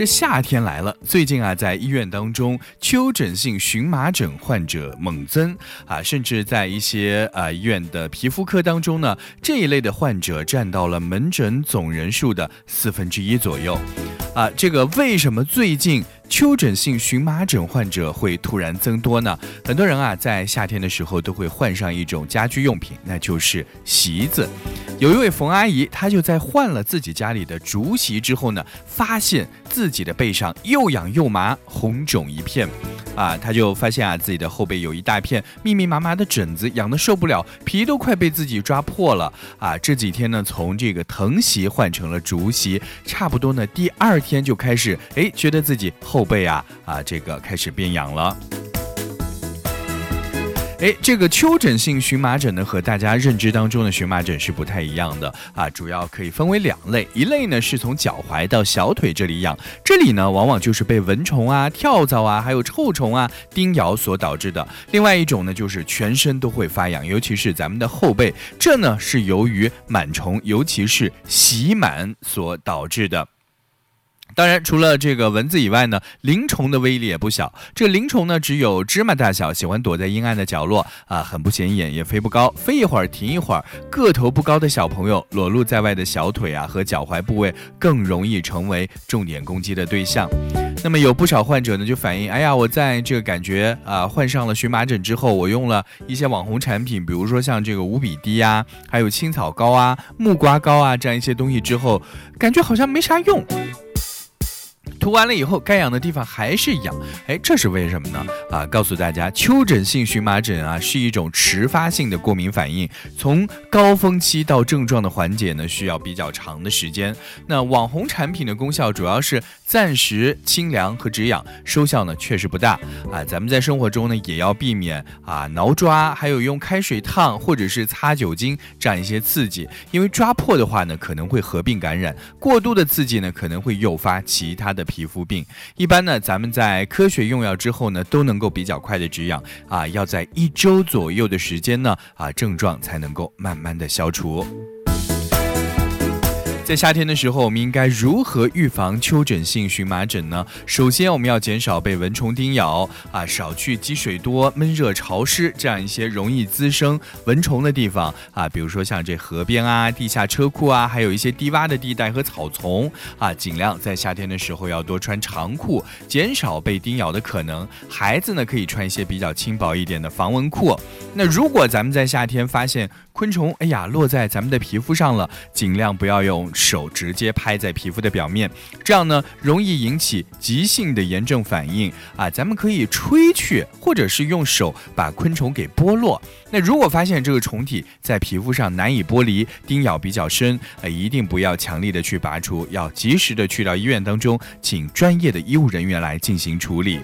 这夏天来了，最近啊，在医院当中，丘疹性荨麻疹患者猛增啊，甚至在一些啊医院的皮肤科当中呢，这一类的患者占到了门诊总人数的四分之一左右。啊，这个为什么最近？丘疹性荨麻疹患者会突然增多呢？很多人啊，在夏天的时候都会换上一种家居用品，那就是席子。有一位冯阿姨，她就在换了自己家里的竹席之后呢，发现自己的背上又痒又麻，红肿一片。啊，她就发现啊，自己的后背有一大片密密麻麻的疹子，痒得受不了，皮都快被自己抓破了。啊，这几天呢，从这个藤席换成了竹席，差不多呢，第二天就开始，哎，觉得自己。后背啊啊，这个开始变痒了。哎，这个丘疹性荨麻疹呢，和大家认知当中的荨麻疹是不太一样的啊。主要可以分为两类，一类呢是从脚踝到小腿这里痒，这里呢往往就是被蚊虫啊、跳蚤啊、还有臭虫啊叮咬所导致的。另外一种呢就是全身都会发痒，尤其是咱们的后背，这呢是由于螨虫，尤其是喜螨所导致的。当然，除了这个蚊子以外呢，灵虫的威力也不小。这个灵虫呢，只有芝麻大小，喜欢躲在阴暗的角落啊，很不显眼，也飞不高，飞一会儿停一会儿。个头不高的小朋友，裸露在外的小腿啊和脚踝部位，更容易成为重点攻击的对象。那么有不少患者呢，就反映，哎呀，我在这个感觉啊患上了荨麻疹之后，我用了一些网红产品，比如说像这个无比滴呀，还有青草膏啊、木瓜膏啊这样一些东西之后，感觉好像没啥用。涂完了以后，该痒的地方还是痒，哎，这是为什么呢？啊，告诉大家，丘疹性荨麻疹啊是一种迟发性的过敏反应，从高峰期到症状的缓解呢，需要比较长的时间。那网红产品的功效主要是暂时清凉和止痒，收效呢确实不大啊。咱们在生活中呢也要避免啊挠抓，还有用开水烫或者是擦酒精这样一些刺激，因为抓破的话呢可能会合并感染，过度的刺激呢可能会诱发其他的。皮肤病一般呢，咱们在科学用药之后呢，都能够比较快的止痒啊，要在一周左右的时间呢啊，症状才能够慢慢的消除。在夏天的时候，我们应该如何预防丘疹性荨麻疹呢？首先，我们要减少被蚊虫叮咬啊，少去积水多、闷热潮湿这样一些容易滋生蚊虫的地方啊，比如说像这河边啊、地下车库啊，还有一些低洼的地带和草丛啊，尽量在夏天的时候要多穿长裤，减少被叮咬的可能。孩子呢，可以穿一些比较轻薄一点的防蚊裤。那如果咱们在夏天发现，昆虫，哎呀，落在咱们的皮肤上了，尽量不要用手直接拍在皮肤的表面，这样呢容易引起急性的炎症反应啊。咱们可以吹去，或者是用手把昆虫给剥落。那如果发现这个虫体在皮肤上难以剥离，叮咬比较深，呃，一定不要强力的去拔除，要及时的去到医院当中，请专业的医务人员来进行处理。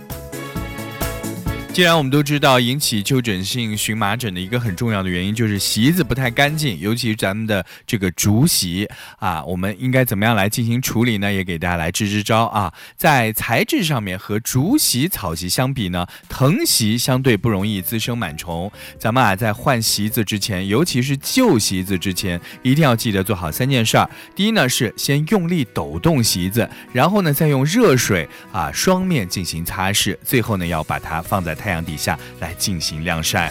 既然我们都知道，引起丘疹性荨麻疹的一个很重要的原因就是席子不太干净，尤其是咱们的这个竹席啊，我们应该怎么样来进行处理呢？也给大家来支支招啊。在材质上面和竹席、草席相比呢，藤席相对不容易滋生螨虫。咱们啊，在换席子之前，尤其是旧席子之前，一定要记得做好三件事儿。第一呢，是先用力抖动席子，然后呢，再用热水啊双面进行擦拭，最后呢，要把它放在台太阳底下来进行晾晒。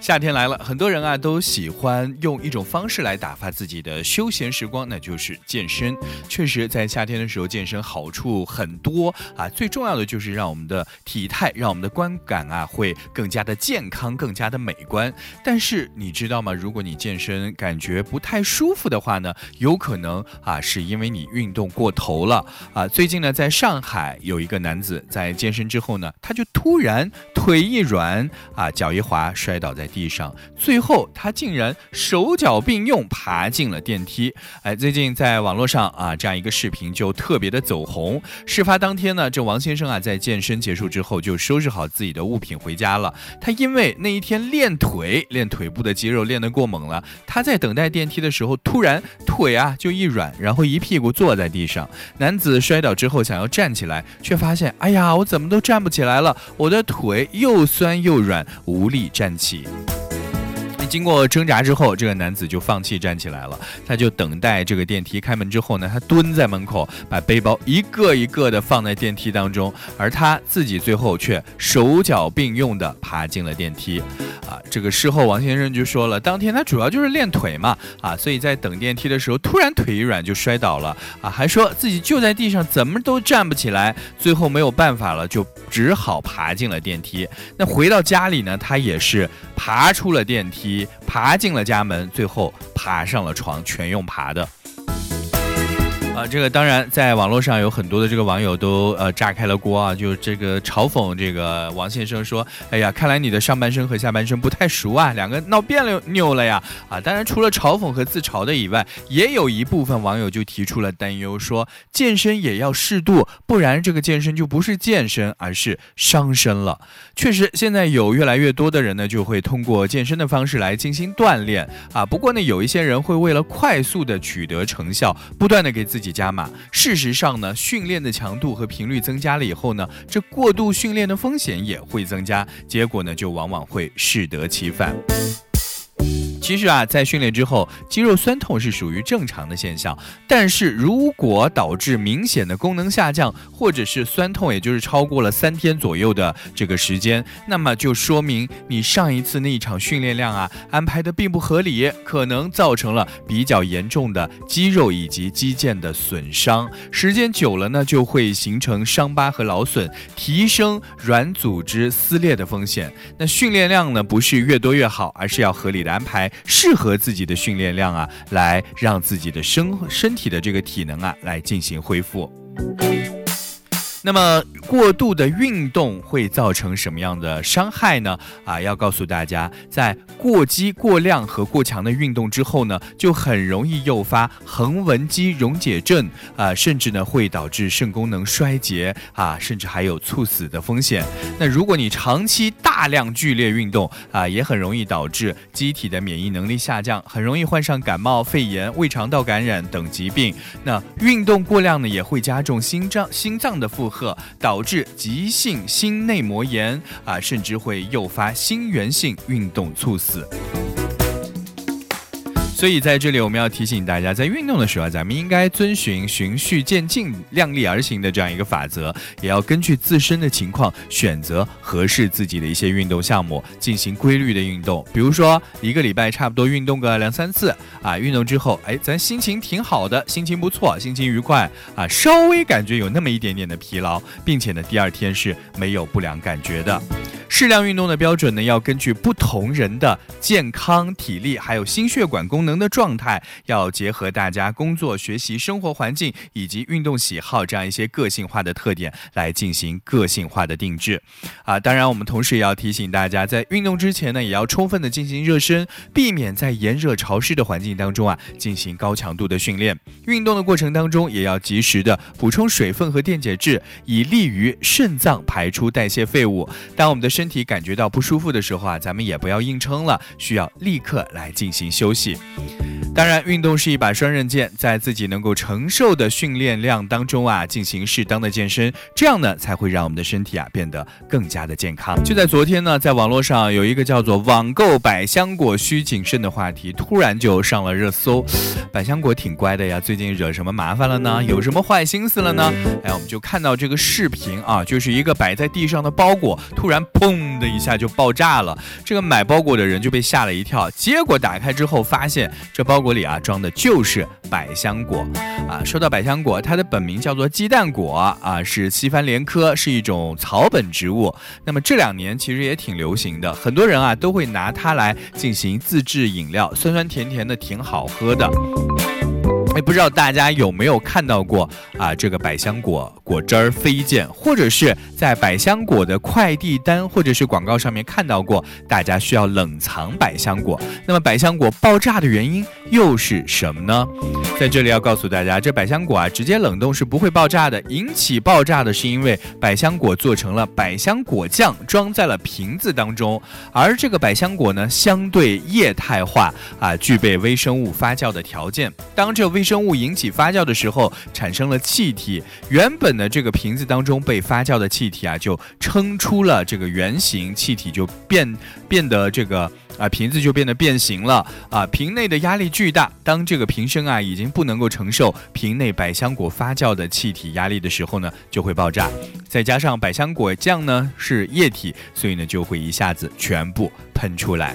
夏天来了，很多人啊都喜欢用一种方式来打发自己的休闲时光，那就是健身。确实，在夏天的时候健身好处很多啊，最重要的就是让我们的体态、让我们的观感啊会更加的健康、更加的美观。但是你知道吗？如果你健身感觉不太舒服的话呢，有可能啊是因为你运动过头了啊。最近呢，在上海有一个男子在健身之后呢，他就突然腿一软啊，脚一滑，摔倒在。地上，最后他竟然手脚并用爬进了电梯。哎，最近在网络上啊，这样一个视频就特别的走红。事发当天呢，这王先生啊，在健身结束之后就收拾好自己的物品回家了。他因为那一天练腿，练腿部的肌肉练得过猛了，他在等待电梯的时候，突然腿啊就一软，然后一屁股坐在地上。男子摔倒之后想要站起来，却发现，哎呀，我怎么都站不起来了，我的腿又酸又软，无力站起。经过挣扎之后，这个男子就放弃站起来了，他就等待这个电梯开门之后呢，他蹲在门口，把背包一个一个的放在电梯当中，而他自己最后却手脚并用的爬进了电梯。啊，这个事后王先生就说了，当天他主要就是练腿嘛，啊，所以在等电梯的时候突然腿一软就摔倒了，啊，还说自己就在地上怎么都站不起来，最后没有办法了，就只好爬进了电梯。那回到家里呢，他也是爬出了电梯，爬进了家门，最后爬上了床，全用爬的。啊，这个当然，在网络上有很多的这个网友都呃炸开了锅啊，就这个嘲讽这个王先生说：“哎呀，看来你的上半身和下半身不太熟啊，两个闹别扭了呀！”啊，当然除了嘲讽和自嘲的以外，也有一部分网友就提出了担忧，说健身也要适度，不然这个健身就不是健身，而是伤身了。确实，现在有越来越多的人呢，就会通过健身的方式来进行锻炼啊。不过呢，有一些人会为了快速的取得成效，不断的给自己。己加码。事实上呢，训练的强度和频率增加了以后呢，这过度训练的风险也会增加，结果呢，就往往会适得其反。其实啊，在训练之后，肌肉酸痛是属于正常的现象。但是如果导致明显的功能下降，或者是酸痛，也就是超过了三天左右的这个时间，那么就说明你上一次那一场训练量啊安排的并不合理，可能造成了比较严重的肌肉以及肌腱的损伤。时间久了呢，就会形成伤疤和劳损，提升软组织撕裂的风险。那训练量呢，不是越多越好，而是要合理的安排。适合自己的训练量啊，来让自己的身身体的这个体能啊来进行恢复。那么过度的运动会造成什么样的伤害呢？啊，要告诉大家，在过激、过量和过强的运动之后呢，就很容易诱发横纹肌溶解症啊，甚至呢会导致肾功能衰竭啊，甚至还有猝死的风险。那如果你长期大量剧烈运动啊，也很容易导致机体的免疫能力下降，很容易患上感冒、肺炎、胃肠道感染等疾病。那运动过量呢，也会加重心脏心脏的负。荷导致急性心内膜炎啊，甚至会诱发心源性运动猝死。所以在这里，我们要提醒大家，在运动的时候，咱们应该遵循循序渐进、量力而行的这样一个法则，也要根据自身的情况选择合适自己的一些运动项目，进行规律的运动。比如说，一个礼拜差不多运动个两三次啊，运动之后，哎，咱心情挺好的，心情不错，心情愉快啊，稍微感觉有那么一点点的疲劳，并且呢，第二天是没有不良感觉的。适量运动的标准呢，要根据不同人的健康、体力，还有心血管功能的状态，要结合大家工作、学习、生活环境以及运动喜好这样一些个性化的特点来进行个性化的定制。啊，当然，我们同时也要提醒大家，在运动之前呢，也要充分的进行热身，避免在炎热潮湿的环境当中啊进行高强度的训练。运动的过程当中，也要及时的补充水分和电解质，以利于肾脏排出代谢废物。当我们的身身体感觉到不舒服的时候啊，咱们也不要硬撑了，需要立刻来进行休息。当然，运动是一把双刃剑，在自己能够承受的训练量当中啊，进行适当的健身，这样呢才会让我们的身体啊变得更加的健康。就在昨天呢，在网络上有一个叫做“网购百香果需谨慎”的话题，突然就上了热搜。百香果挺乖的呀，最近惹什么麻烦了呢？有什么坏心思了呢？哎，我们就看到这个视频啊，就是一个摆在地上的包裹，突然砰砰的一下就爆炸了。这个买包裹的人就被吓了一跳，结果打开之后发现这包。裹里啊装的就是百香果啊。说到百香果，它的本名叫做鸡蛋果啊，是西番莲科，是一种草本植物。那么这两年其实也挺流行的，很多人啊都会拿它来进行自制饮料，酸酸甜甜的，挺好喝的。不知道大家有没有看到过啊？这个百香果果汁儿飞溅，或者是在百香果的快递单或者是广告上面看到过，大家需要冷藏百香果。那么百香果爆炸的原因又是什么呢？在这里要告诉大家，这百香果啊，直接冷冻是不会爆炸的。引起爆炸的是因为百香果做成了百香果酱，装在了瓶子当中，而这个百香果呢，相对液态化啊，具备微生物发酵的条件。当这微生物引起发酵的时候产生了气体，原本的这个瓶子当中被发酵的气体啊，就撑出了这个圆形，气体就变变得这个。啊，瓶子就变得变形了啊！瓶内的压力巨大，当这个瓶身啊已经不能够承受瓶内百香果发酵的气体压力的时候呢，就会爆炸。再加上百香果酱呢是液体，所以呢就会一下子全部喷出来。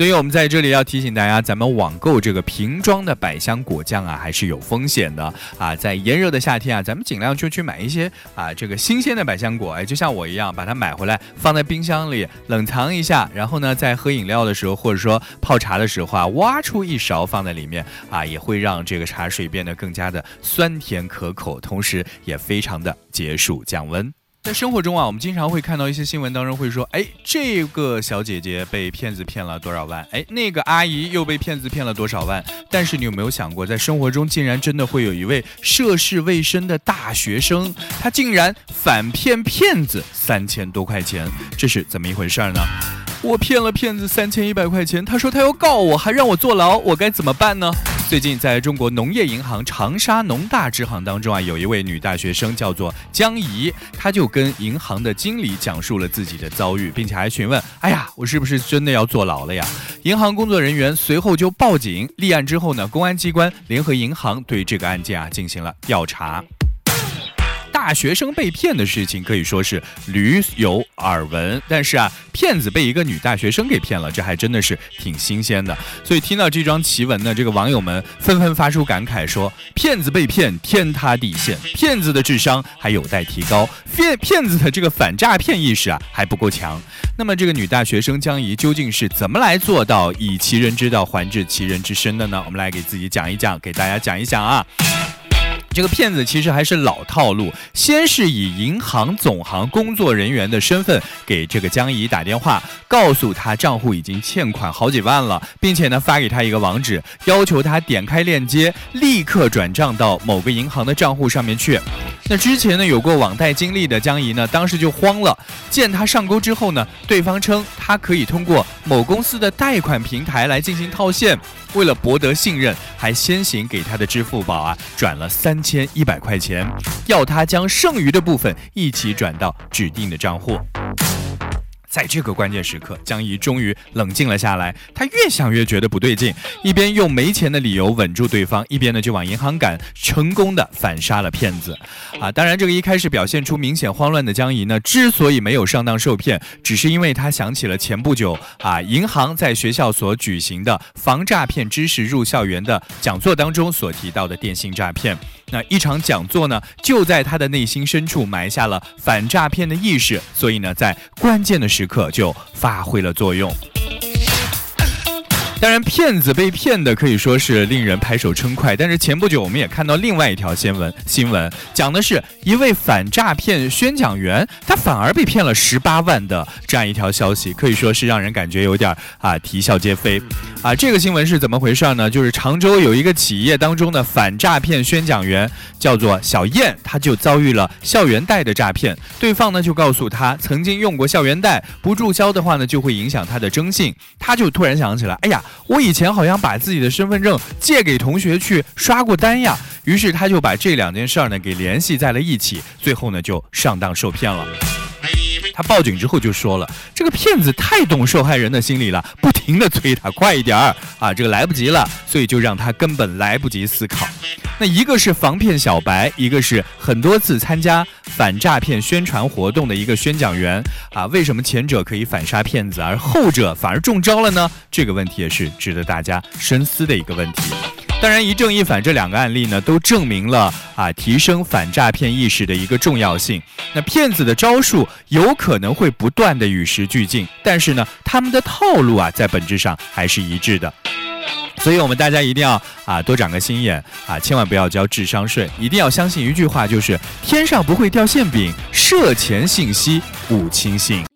所以，我们在这里要提醒大家，咱们网购这个瓶装的百香果酱啊，还是有风险的啊。在炎热的夏天啊，咱们尽量就去买一些啊，这个新鲜的百香果，哎，就像我一样，把它买回来放在冰箱里冷藏一下，然后呢，在喝饮料的时候或者说泡茶的时候啊，挖出一勺放在里面啊，也会让这个茶水变得更加的酸甜可口，同时也非常的解暑降温。在生活中啊，我们经常会看到一些新闻当中会说，哎，这个小姐姐被骗子骗了多少万？哎，那个阿姨又被骗子骗了多少万？但是你有没有想过，在生活中竟然真的会有一位涉世未深的大学生，他竟然反骗骗子三千多块钱，这是怎么一回事儿呢？我骗了骗子三千一百块钱，他说他要告我，还让我坐牢，我该怎么办呢？最近，在中国农业银行长沙农大支行当中啊，有一位女大学生叫做江怡，她就跟银行的经理讲述了自己的遭遇，并且还询问：“哎呀，我是不是真的要坐牢了呀？”银行工作人员随后就报警立案之后呢，公安机关联合银行对这个案件啊进行了调查。大学生被骗的事情可以说是屡有耳闻，但是啊，骗子被一个女大学生给骗了，这还真的是挺新鲜的。所以听到这桩奇闻呢，这个网友们纷纷发出感慨说：“骗子被骗，天塌地陷；骗子的智商还有待提高，骗骗子的这个反诈骗意识啊还不够强。”那么这个女大学生江怡究竟是怎么来做到以其人之道还治其人之身的呢？我们来给自己讲一讲，给大家讲一讲啊。这个骗子其实还是老套路，先是以银行总行工作人员的身份给这个江怡打电话，告诉他账户已经欠款好几万了，并且呢发给他一个网址，要求他点开链接，立刻转账到某个银行的账户上面去。那之前呢有过网贷经历的江怡呢，当时就慌了。见他上钩之后呢，对方称他可以通过某公司的贷款平台来进行套现。为了博得信任，还先行给他的支付宝啊转了三千千一百块钱，要他将剩余的部分一起转到指定的账户。在这个关键时刻，江怡终于冷静了下来。他越想越觉得不对劲，一边用没钱的理由稳住对方，一边呢就往银行赶，成功的反杀了骗子。啊，当然，这个一开始表现出明显慌乱的江怡呢，之所以没有上当受骗，只是因为他想起了前不久啊，银行在学校所举行的防诈骗知识入校园的讲座当中所提到的电信诈骗。那一场讲座呢，就在他的内心深处埋下了反诈骗的意识，所以呢，在关键的时刻就发挥了作用。当然，骗子被骗的可以说是令人拍手称快。但是前不久我们也看到另外一条新闻，新闻讲的是一位反诈骗宣讲员，他反而被骗了十八万的这样一条消息，可以说是让人感觉有点啊啼笑皆非。啊，这个新闻是怎么回事呢？就是常州有一个企业当中的反诈骗宣讲员叫做小燕，他就遭遇了校园贷的诈骗，对方呢就告诉他曾经用过校园贷，不注销的话呢就会影响他的征信，他就突然想起来，哎呀。我以前好像把自己的身份证借给同学去刷过单呀，于是他就把这两件事儿呢给联系在了一起，最后呢就上当受骗了。他报警之后就说了，这个骗子太懂受害人的心理了，不停的催他快一点儿啊，这个来不及了，所以就让他根本来不及思考。那一个是防骗小白，一个是很多次参加反诈骗宣传活动的一个宣讲员啊，为什么前者可以反杀骗子，而后者反而中招了呢？这个问题也是值得大家深思的一个问题。当然，一正一反这两个案例呢，都证明了啊，提升反诈骗意识的一个重要性。那骗子的招数有可能会不断的与时俱进，但是呢，他们的套路啊，在本质上还是一致的。所以，我们大家一定要啊，多长个心眼啊，千万不要交智商税。一定要相信一句话，就是天上不会掉馅饼，涉钱信息勿轻信。